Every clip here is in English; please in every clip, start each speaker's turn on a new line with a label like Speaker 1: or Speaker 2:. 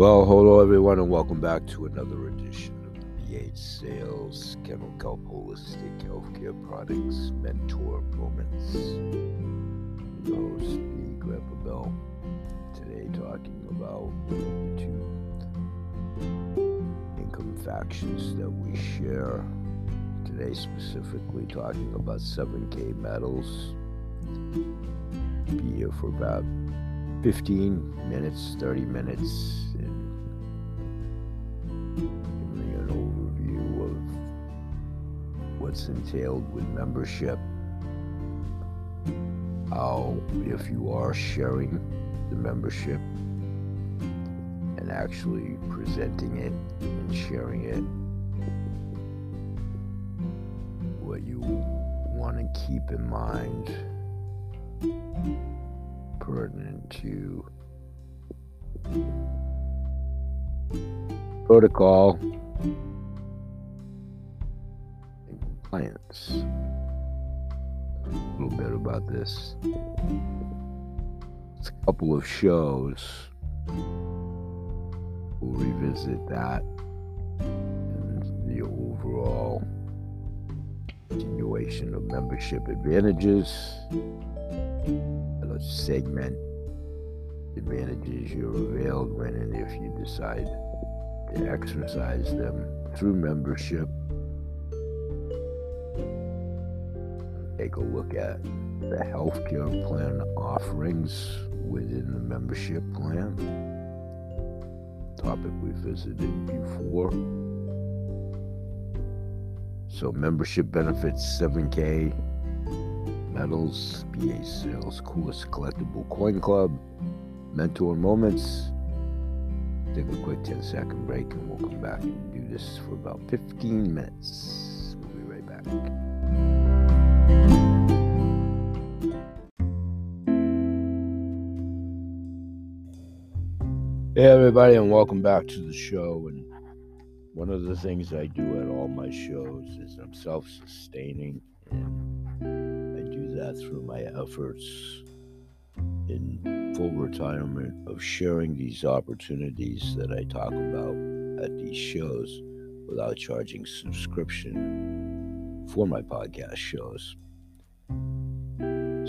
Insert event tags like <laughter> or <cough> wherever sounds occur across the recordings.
Speaker 1: Well, hello everyone, and welcome back to another edition of BH Sales Kelp Holistic Healthcare Products Mentor Moments. Host, B. Grandpa Bill. Today, talking about the two income factions that we share. Today, specifically talking about 7K metals. Be here for about 15 minutes, 30 minutes, what's entailed with membership. How, if you are sharing the membership and actually presenting it and sharing it, what you want to keep in mind pertinent to protocol compliance. A little bit about this. It's a couple of shows. We'll revisit that and the overall continuation of membership advantages segment advantages you're availed when and if you decide to exercise them through membership. Take a look at the healthcare plan offerings within the membership plan. Topic we visited before. So, membership benefits 7K metals, BH Sales, Coolest Collectible Coin Club, Mentor Moments. Take a quick 10 second break and we'll come back and do this for about 15 minutes. We'll be right back. Hey, everybody, and welcome back to the show. And one of the things I do at all my shows is I'm self sustaining and I do that through my efforts in full retirement of sharing these opportunities that I talk about at these shows without charging subscription for my podcast shows.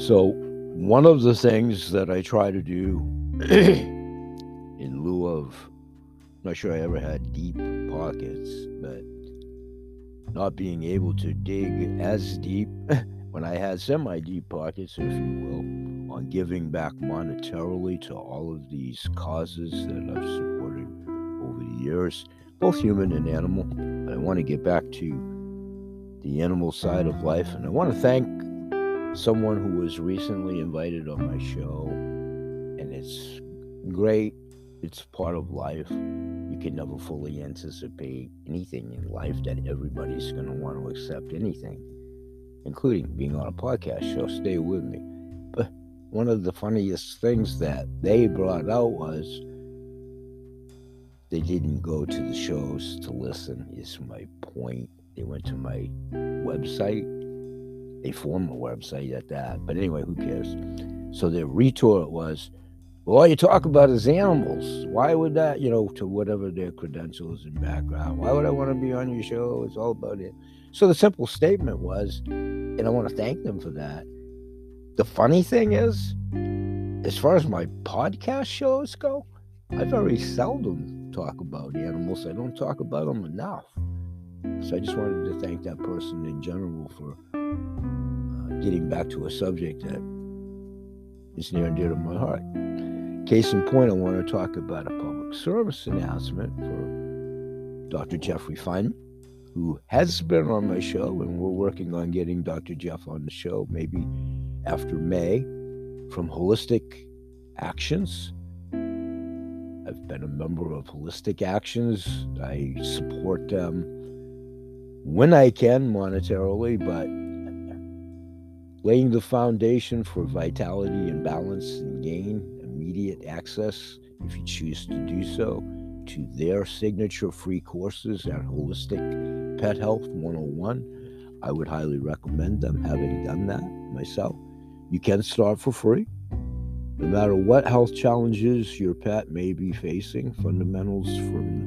Speaker 1: So, one of the things that I try to do <clears throat> in lieu of, I'm not sure I ever had deep pockets, but not being able to dig as deep <laughs> when I had semi deep pockets, if you will, on giving back monetarily to all of these causes that I've supported over the years, both human and animal. I want to get back to the animal side of life, and I want to thank someone who was recently invited on my show, and it's great. It's part of life. You can never fully anticipate anything in life that everybody's going to want to accept anything including being on a podcast show. Stay with me. But one of the funniest things that they brought out was they didn't go to the shows to listen, is my point. They went to my website, a former website at that. But anyway, who cares? So their retort was, well, all you talk about is animals. Why would that, you know, to whatever their credentials and background, why would I want to be on your show? It's all about it. So the simple statement was, and I want to thank them for that. The funny thing is, as far as my podcast shows go, I very seldom talk about animals. I don't talk about them enough. So I just wanted to thank that person in general for uh, getting back to a subject that is near and dear to my heart. Case in point, I want to talk about a public service announcement for Dr. Jeffrey Feinman who has been on my show, and we're working on getting Dr. Jeff on the show maybe after May from Holistic Actions. I've been a member of Holistic Actions. I support them when I can monetarily, but laying the foundation for vitality and balance and gain, immediate access, if you choose to do so, to their signature free courses at Holistic Pet Health 101. I would highly recommend them having done that myself. You can start for free. No matter what health challenges your pet may be facing, fundamentals from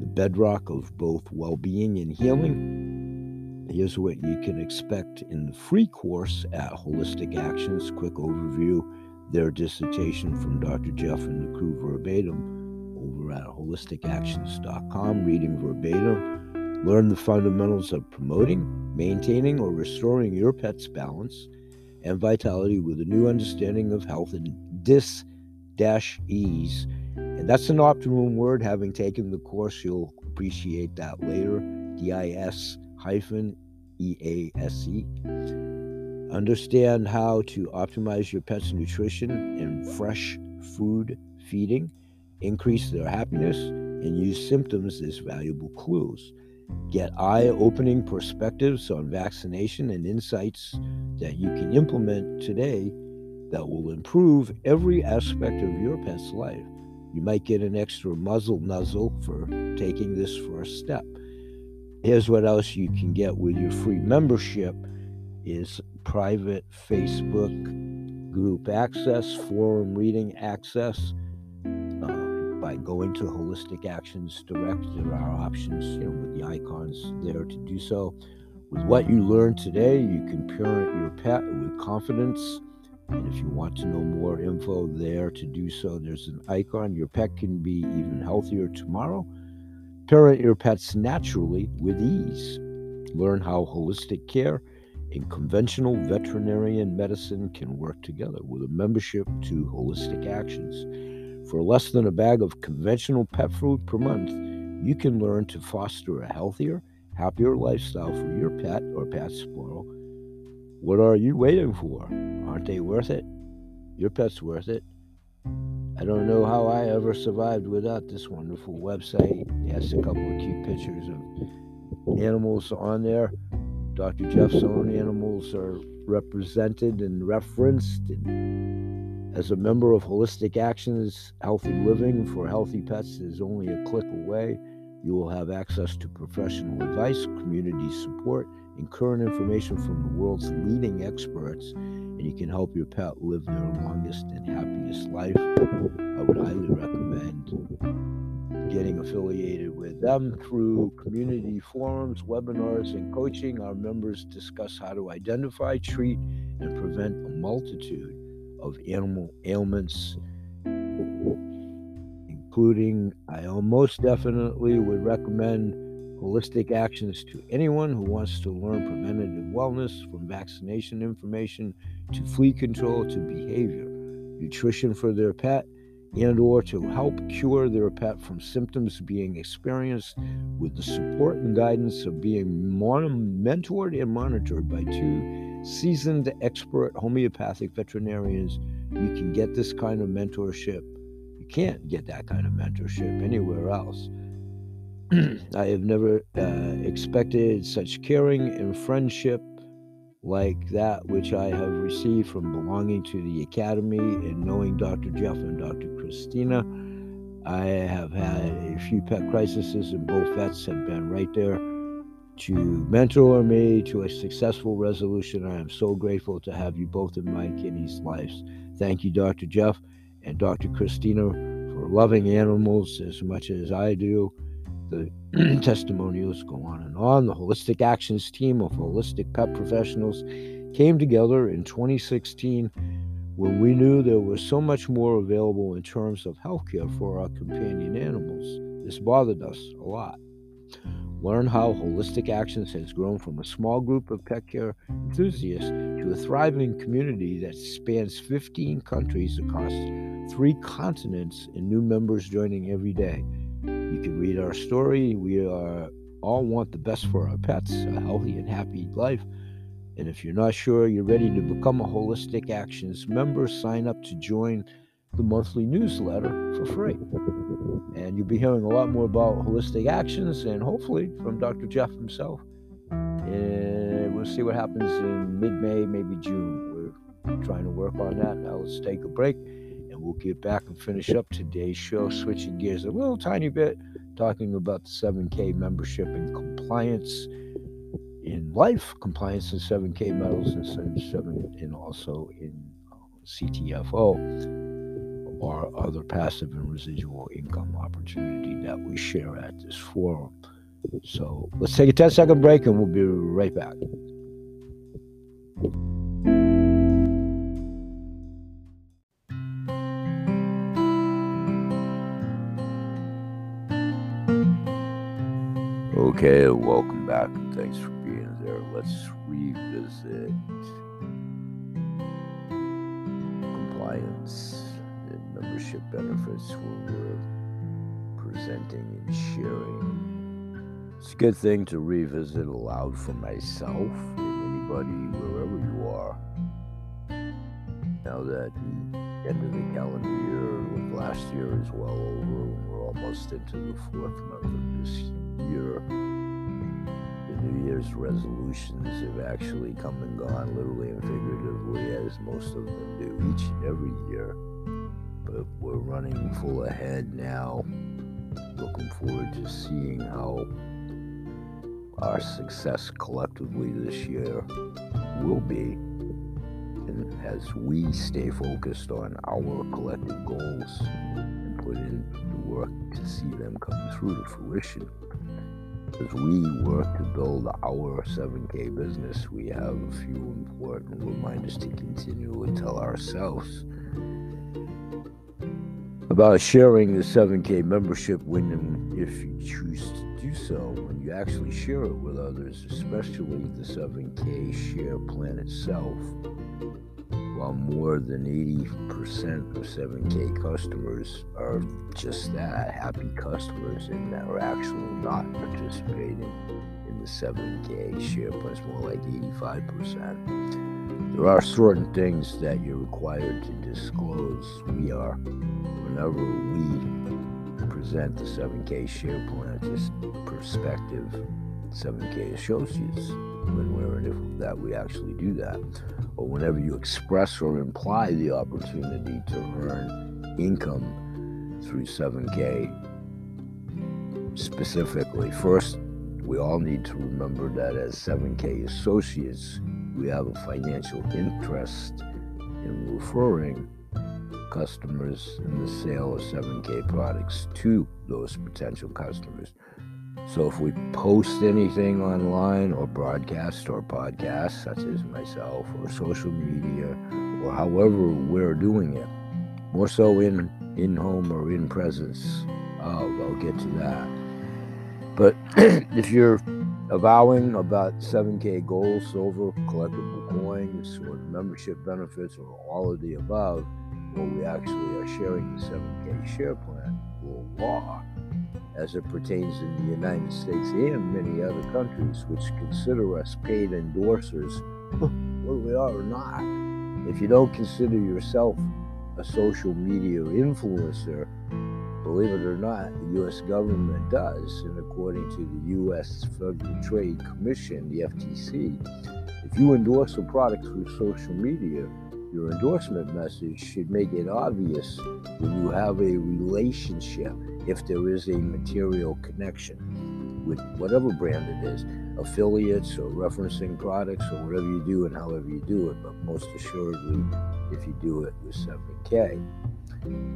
Speaker 1: the bedrock of both well being and healing. Here's what you can expect in the free course at Holistic Actions. Quick overview their dissertation from Dr. Jeff and the crew verbatim over at holisticactions.com, reading verbatim. Learn the fundamentals of promoting, maintaining, or restoring your pet's balance and vitality with a new understanding of health and dis dash ease. And that's an optimum word. Having taken the course, you'll appreciate that later. D I S hyphen E A S E. Understand how to optimize your pet's nutrition and fresh food feeding, increase their happiness, and use symptoms as valuable clues. Get eye opening perspectives on vaccination and insights that you can implement today that will improve every aspect of your pet's life. You might get an extra muzzle nuzzle for taking this first step. Here's what else you can get with your free membership is private Facebook group access, forum reading access, um, by going to Holistic Actions Direct. There are options you know, with the icons there to do so. With what you learned today, you can parent your pet with confidence. And if you want to know more info there to do so, there's an icon. Your pet can be even healthier tomorrow. Parent your pets naturally with ease. Learn how holistic care and conventional veterinarian medicine can work together with a membership to Holistic Actions. For less than a bag of conventional pet food per month, you can learn to foster a healthier, happier lifestyle for your pet or pets, plural. What are you waiting for? Aren't they worth it? Your pet's worth it. I don't know how I ever survived without this wonderful website. It has a couple of cute pictures of animals on there. Dr. Jeff's own animals are represented and referenced. And as a member of Holistic Actions Healthy Living for Healthy Pets is only a click away. You will have access to professional advice, community support, and current information from the world's leading experts, and you can help your pet live their longest and happiest life. I would highly recommend getting affiliated with them through community forums, webinars, and coaching. Our members discuss how to identify, treat, and prevent a multitude of animal ailments, including I almost definitely would recommend holistic actions to anyone who wants to learn preventative wellness from vaccination information to flea control to behavior, nutrition for their pet, and or to help cure their pet from symptoms being experienced with the support and guidance of being mentored and monitored by two seasoned expert homeopathic veterinarians, you can get this kind of mentorship. You can't get that kind of mentorship anywhere else. <clears throat> I have never uh, expected such caring and friendship like that which I have received from belonging to the Academy and knowing Dr. Jeff and Dr. Christina. I have had a few pet crises, and both vets have been right there to mentor me to a successful resolution. I am so grateful to have you both in my kiddies' lives. Thank you, Dr. Jeff and Dr. Christina, for loving animals as much as I do. The <clears throat> testimonials go on and on. The Holistic Actions team of holistic pet professionals came together in 2016 when we knew there was so much more available in terms of healthcare for our companion animals. This bothered us a lot. Learn how Holistic Actions has grown from a small group of pet care enthusiasts to a thriving community that spans 15 countries across three continents and new members joining every day. You can read our story. We are all want the best for our pets, a healthy and happy life. And if you're not sure you're ready to become a Holistic Actions member, sign up to join the monthly newsletter for free. And you'll be hearing a lot more about holistic actions and hopefully from Dr. Jeff himself. And we'll see what happens in mid May, maybe June. We're trying to work on that. Now let's take a break and we'll get back and finish up today's show, switching gears a little tiny bit, talking about the 7K membership and compliance in life, compliance in 7K metals and 7 and also in uh, CTFO or other passive and residual income opportunity that we share at this forum. So let's take a 10 second break and we'll be right back. Okay, welcome back and thanks for being there. Let's revisit compliance and membership benefits when we're presenting and sharing. It's a good thing to revisit aloud for myself and anybody wherever you are. Now that the end of the calendar year last year is well over, and we're almost into the fourth month of this year. New Year's resolutions have actually come and gone, literally and figuratively, as most of them do each and every year. But we're running full ahead now. Looking forward to seeing how our success collectively this year will be. And as we stay focused on our collective goals and put in the work to see them come through to fruition. As we work to build our 7K business, we have a few important reminders to continually tell ourselves about sharing the 7K membership when and if you choose to do so, when you actually share it with others, especially the 7K share plan itself. While more than 80% of 7K customers are just that happy customers and that are actually not participating in the 7K share plan, more like 85%. There are certain things that you're required to disclose. We are whenever we present the 7K share plan, just prospective 7K associates when we're in it, that we actually do that. Or whenever you express or imply the opportunity to earn income through 7K specifically. First, we all need to remember that as 7K associates, we have a financial interest in referring customers in the sale of 7K products to those potential customers. So if we post anything online or broadcast or podcast, such as myself, or social media, or however we're doing it, more so in in home or in presence of, I'll get to that. But <clears throat> if you're avowing about 7K gold, silver, collectible coins, or membership benefits, or all of the above, well, we actually are sharing the 7K share plan or law as it pertains in the United States and many other countries which consider us paid endorsers, <laughs> whether we are or not. If you don't consider yourself a social media influencer, believe it or not, the U.S. government does, and according to the U.S. Federal Trade Commission, the FTC, if you endorse a product through social media, your endorsement message should make it obvious when you have a relationship if there is a material connection with whatever brand it is, affiliates or referencing products or whatever you do and however you do it, but most assuredly if you do it with 7K.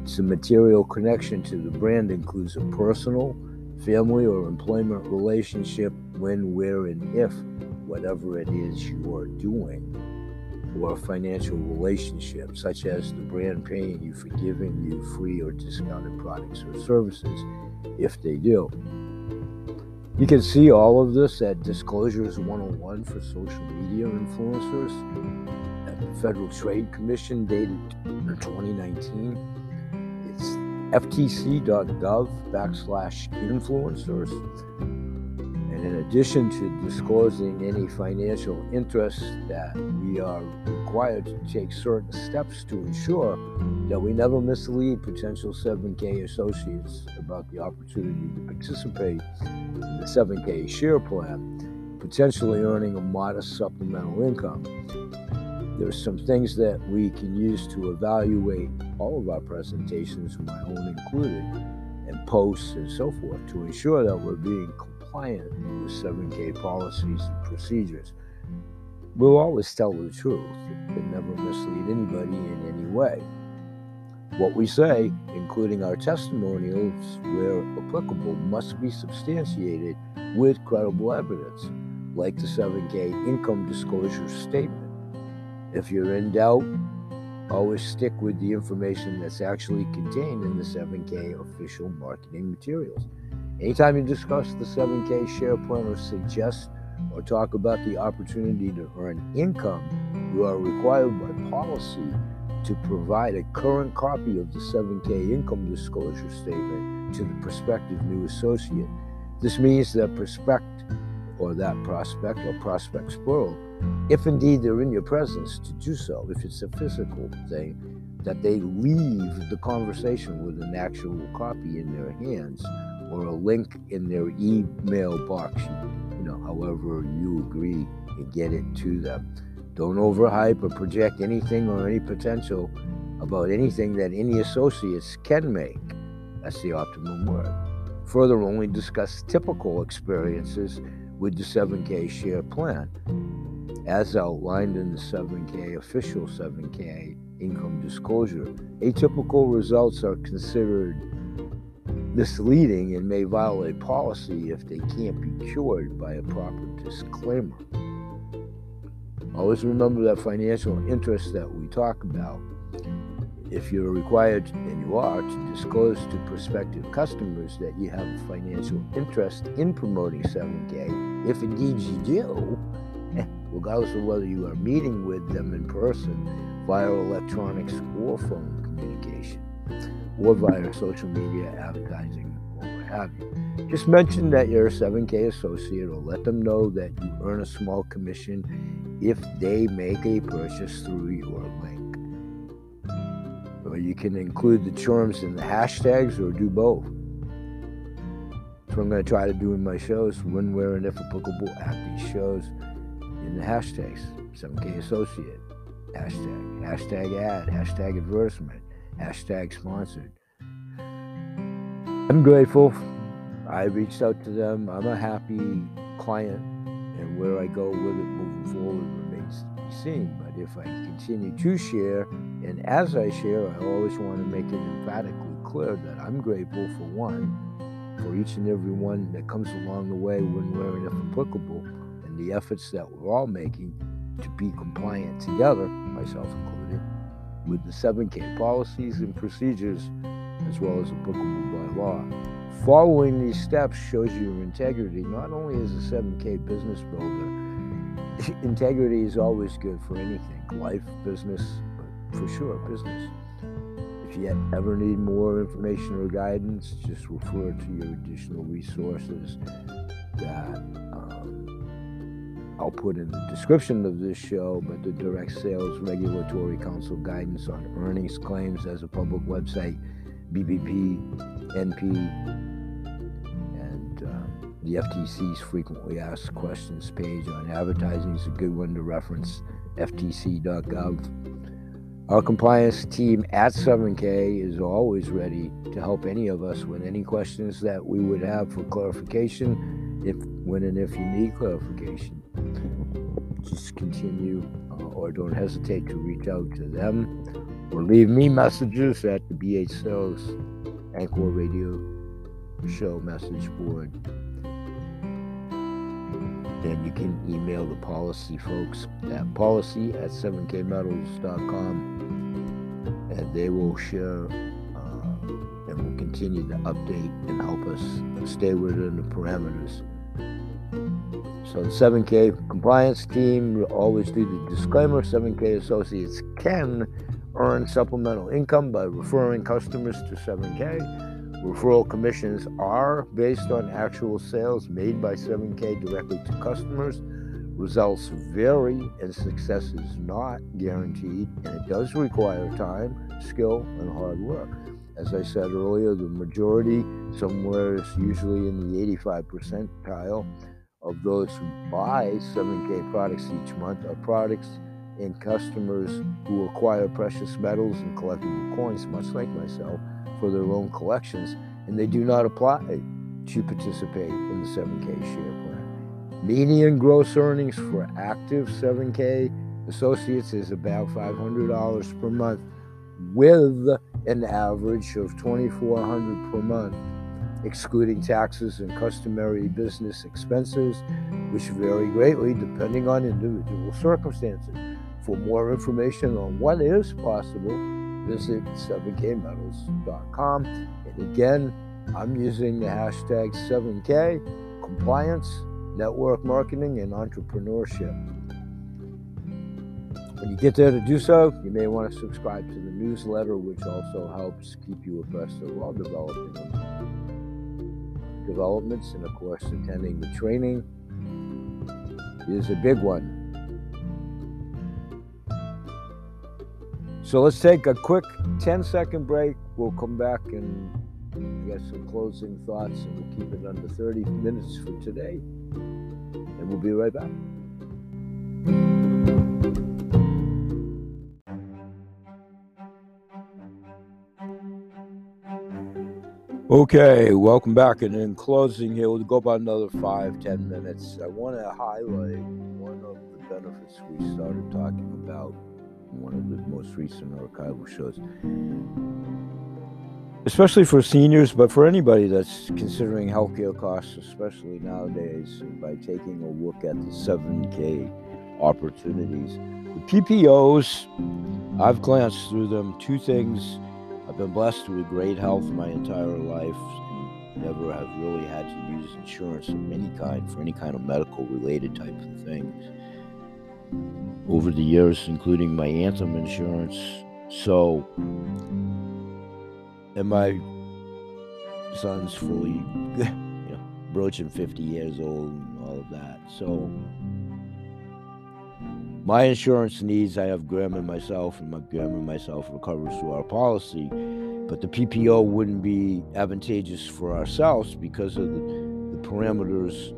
Speaker 1: Some material connection to the brand includes a personal, family, or employment relationship when, where, and if whatever it is you are doing or financial relationship, such as the brand paying you for giving you free or discounted products or services, if they do. You can see all of this at Disclosures 101 for social media influencers at the Federal Trade Commission dated 2019. It's ftc.gov backslash influencers in addition to disclosing any financial interests that we are required to take certain steps to ensure that we never mislead potential 7K associates about the opportunity to participate in the 7K share plan, potentially earning a modest supplemental income. There's some things that we can use to evaluate all of our presentations, my own included, and posts and so forth, to ensure that we're being compliant with 7K policies and procedures. We'll always tell the truth and never mislead anybody in any way. What we say, including our testimonials where applicable, must be substantiated with credible evidence, like the 7K income disclosure statement. If you're in doubt, always stick with the information that's actually contained in the 7K official marketing materials. Anytime you discuss the 7K share plan or suggest or talk about the opportunity to earn income, you are required by policy to provide a current copy of the 7K income disclosure statement to the prospective new associate. This means that prospect or that prospect or prospects plural, if indeed they're in your presence to do so, if it's a physical thing, that they leave the conversation with an actual copy in their hands or a link in their email box, you know, however you agree and get it to them. Don't overhype or project anything or any potential about anything that any associates can make. That's the optimum word. Further, only discuss typical experiences with the 7K share plan, as outlined in the 7K official 7K income disclosure. Atypical results are considered misleading and may violate policy if they can't be cured by a proper disclaimer. Always remember that financial interest that we talk about. If you're required, and you are, to disclose to prospective customers that you have a financial interest in promoting 7K, if indeed you do, <laughs> regardless of whether you are meeting with them in person via electronics or phone communication, or via social media advertising or what have you. Just mention that you're a 7K associate or let them know that you earn a small commission if they make a purchase through your link. Or you can include the terms in the hashtags or do both. That's what I'm going to try to do in my shows when, where, and if applicable at these shows in the hashtags 7K Associate, hashtag, hashtag ad, hashtag advertisement, hashtag sponsored. I'm grateful. I reached out to them. I'm a happy client and where I go with it moving forward remains to be seen. But if I continue to share, and as I share, I always want to make it emphatically clear that I'm grateful for one, for each and every one that comes along the way when we're if applicable, and the efforts that we're all making to be compliant together, myself included, with the 7K policies and procedures as well as applicable by law. Following these steps shows your integrity not only as a 7K business builder, <laughs> integrity is always good for anything life, business, but for sure, business. If you ever need more information or guidance, just refer to your additional resources that I'll put in the description of this show, but the Direct Sales Regulatory Council guidance on earnings claims as a public website, BBB, NP, and uh, the FTC's frequently asked questions page on advertising is a good one to reference ftc.gov. Our compliance team at 7K is always ready to help any of us with any questions that we would have for clarification, if when and if you need clarification. Just continue uh, or don't hesitate to reach out to them or leave me messages at the BH Sales Anchor Radio Show message board then you can email the policy folks at policy at 7kmetals.com and they will share uh, and will continue to update and help us stay within the parameters. So the 7K compliance team always do the disclaimer 7K associates can earn supplemental income by referring customers to 7K Referral commissions are based on actual sales made by 7K directly to customers. Results vary and success is not guaranteed, and it does require time, skill, and hard work. As I said earlier, the majority, somewhere is usually in the 85 percentile of those who buy 7K products each month are products and customers who acquire precious metals and collectible coins, much like myself, for their own collections, and they do not apply to participate in the 7K share plan. Median gross earnings for active 7K associates is about $500 per month with an average of 2,400 per month, excluding taxes and customary business expenses, which vary greatly depending on individual circumstances. For more information on what is possible, visit 7kmetals.com. And again, I'm using the hashtag 7K compliance, network marketing, and entrepreneurship. When you get there to do so, you may want to subscribe to the newsletter, which also helps keep you abreast of all developing developments. And of course, attending the training is a big one. So let's take a quick 10 second break. We'll come back and get some closing thoughts, and we'll keep it under 30 minutes for today. And we'll be right back. Okay, welcome back. And in closing here, we'll go about another five, ten minutes. I want to highlight one of the benefits we started talking about in one of the most recent archival shows. Especially for seniors, but for anybody that's considering healthcare costs, especially nowadays, by taking a look at the 7K opportunities. The PPOs, I've glanced through them. Two things I've been blessed with great health my entire life never have really had to use insurance of any kind for any kind of medical related type of things over the years, including my Anthem insurance. So, and my son's fully, <laughs> you know, broaching 50 years old and all of that. So, my insurance needs, I have Graham and myself, and my Graham and myself recovers through our policy. But the PPO wouldn't be advantageous for ourselves because of the, the parameters.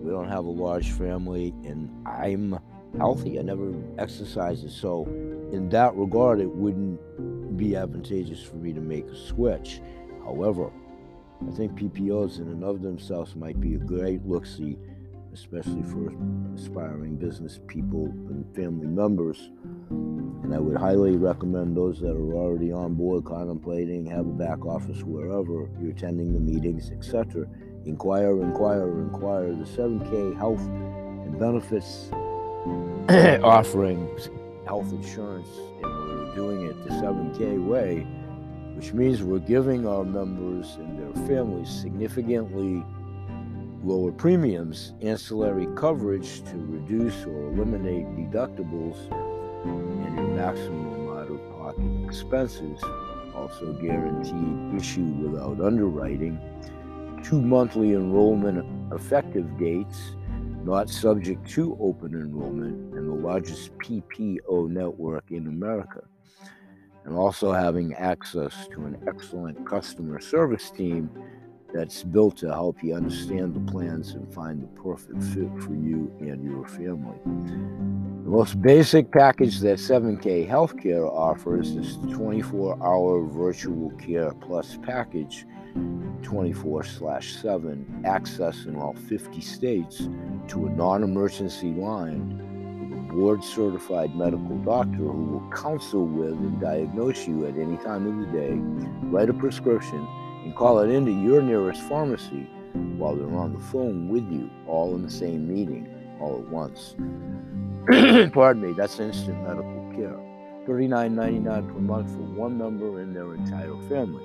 Speaker 1: We don't have a large family, and I'm healthy. I never exercise it. So, in that regard, it wouldn't be advantageous for me to make a switch. However, I think PPOs in and of themselves might be a great look see especially for aspiring business people and family members. And I would highly recommend those that are already on board, contemplating, have a back office wherever you're attending the meetings, etc. Inquire, inquire, inquire. The 7K health and benefits <clears throat> offerings, health insurance, and we're doing it the 7K way, which means we're giving our members and their families significantly lower premiums, ancillary coverage to reduce or eliminate deductibles, and your maximum out of pocket expenses. Also, guaranteed issue without underwriting. Two monthly enrollment effective dates, not subject to open enrollment, and the largest PPO network in America. And also having access to an excellent customer service team that's built to help you understand the plans and find the perfect fit for you and your family. The most basic package that 7K Healthcare offers is the 24 hour virtual care plus package 24 7 access in all 50 states to a non emergency line with a board certified medical doctor who will counsel with and diagnose you at any time of the day, write a prescription and call it into your nearest pharmacy while they're on the phone with you, all in the same meeting, all at once. <clears throat> Pardon me, that's instant medical care. $39.99 per month for one member and their entire family.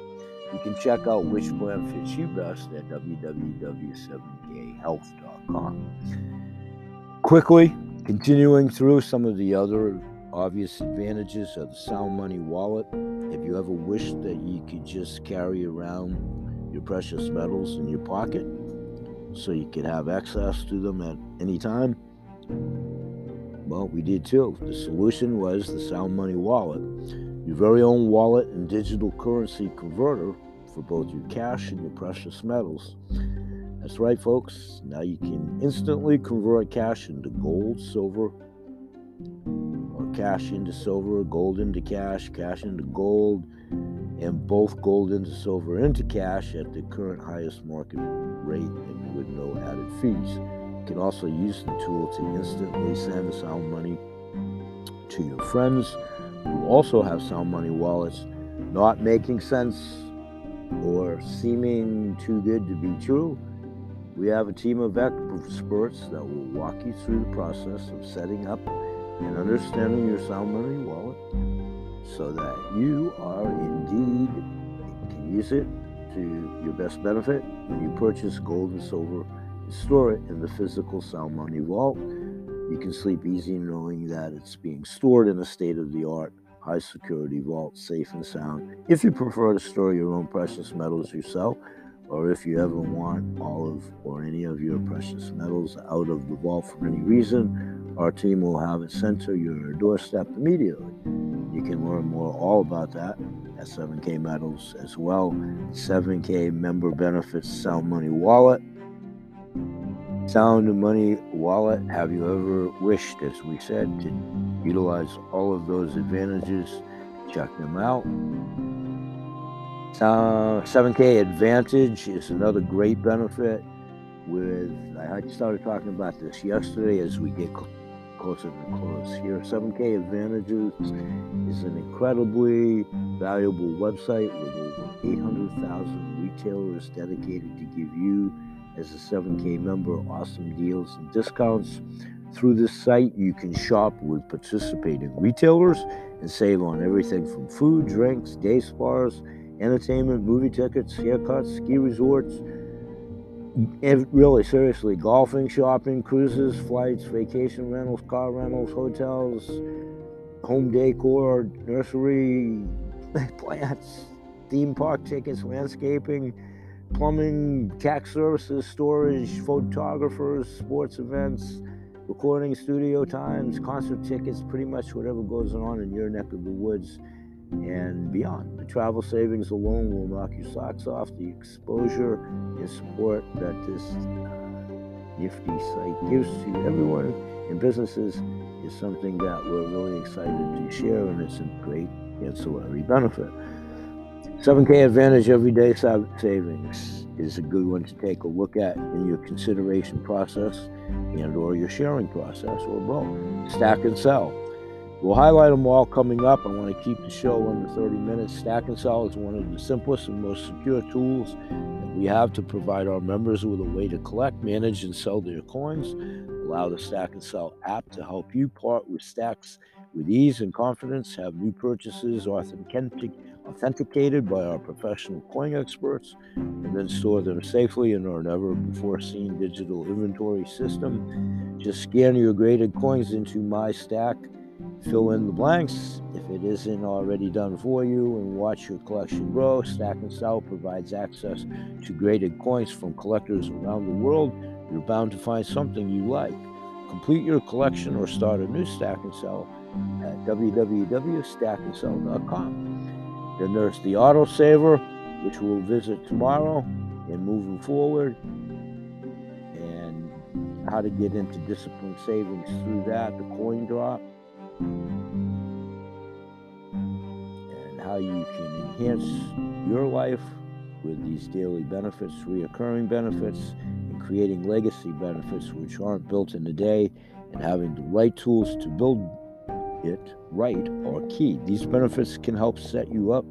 Speaker 1: You can check out which plan fits you best at www.7khealth.com. Quickly, continuing through some of the other obvious advantages of the Sound Money wallet. If you ever wished that you could just carry around your precious metals in your pocket so you could have access to them at any time, well, we did too. The solution was the Sound Money wallet, your very own wallet and digital currency converter for both your cash and your precious metals. That's right, folks. Now you can instantly convert cash into gold, silver, cash into silver, gold into cash, cash into gold, and both gold into silver into cash at the current highest market rate and with no added fees. You can also use the tool to instantly send sound money to your friends who also have sound money wallets not making sense or seeming too good to be true, we have a team of experts that will walk you through the process of setting up and understanding your sound money wallet so that you are indeed can use it to your best benefit when you purchase gold and silver and store it in the physical sound money vault. You can sleep easy knowing that it's being stored in a state of the art, high security vault, safe and sound. If you prefer to store your own precious metals yourself, or if you ever want all of or any of your precious metals out of the vault for any reason, our team will have it sent to your doorstep immediately. You can learn more all about that at 7K Metals as well. 7K member benefits Sound Money Wallet. Sound Money Wallet. Have you ever wished, as we said, to utilize all of those advantages? Check them out. Uh, 7K Advantage is another great benefit. With I started talking about this yesterday as we get closer to close here. 7K Advantages is an incredibly valuable website with over 800,000 retailers dedicated to give you, as a 7K member, awesome deals and discounts. Through this site, you can shop with participating retailers and save on everything from food, drinks, day spas entertainment, movie tickets, haircuts, ski resorts, really seriously, golfing, shopping, cruises, flights, vacation rentals, car rentals, hotels, home decor, nursery, <laughs> plants, theme park tickets, landscaping, plumbing, tax services, storage, photographers, sports events, recording studio times, concert tickets, pretty much whatever goes on in your neck of the woods and beyond. The travel savings alone will knock your socks off. The exposure and support that this uh, nifty site gives to everyone in businesses is something that we're really excited to share, and it's a great ancillary benefit. 7K Advantage Everyday Savings is a good one to take a look at in your consideration process and or your sharing process or both. Stack and sell. We'll highlight them all coming up. I want to keep the show under 30 minutes. Stack and Sell is one of the simplest and most secure tools that we have to provide our members with a way to collect, manage, and sell their coins. Allow the Stack and Sell app to help you part with stacks with ease and confidence, have new purchases authenticated by our professional coin experts, and then store them safely in our never before seen digital inventory system. Just scan your graded coins into My Stack Fill in the blanks if it isn't already done for you and watch your collection grow. Stack and Sell provides access to graded coins from collectors around the world. You're bound to find something you like. Complete your collection or start a new Stack and Sell at www.stackandsell.com. Then there's the autosaver, which we'll visit tomorrow and moving forward, and how to get into disciplined savings through that, the coin drop and how you can enhance your life with these daily benefits, reoccurring benefits, and creating legacy benefits which aren't built in a day, and having the right tools to build it right are key. These benefits can help set you up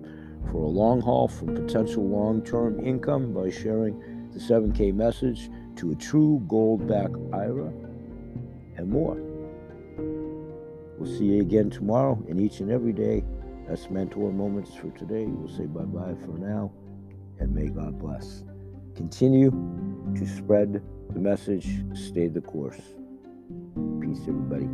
Speaker 1: for a long haul from potential long term income by sharing the 7K message to a true gold back IRA and more. We'll see you again tomorrow and each and every day. That's mentor moments for today. We'll say bye bye for now and may God bless. Continue to spread the message, stay the course. Peace, everybody.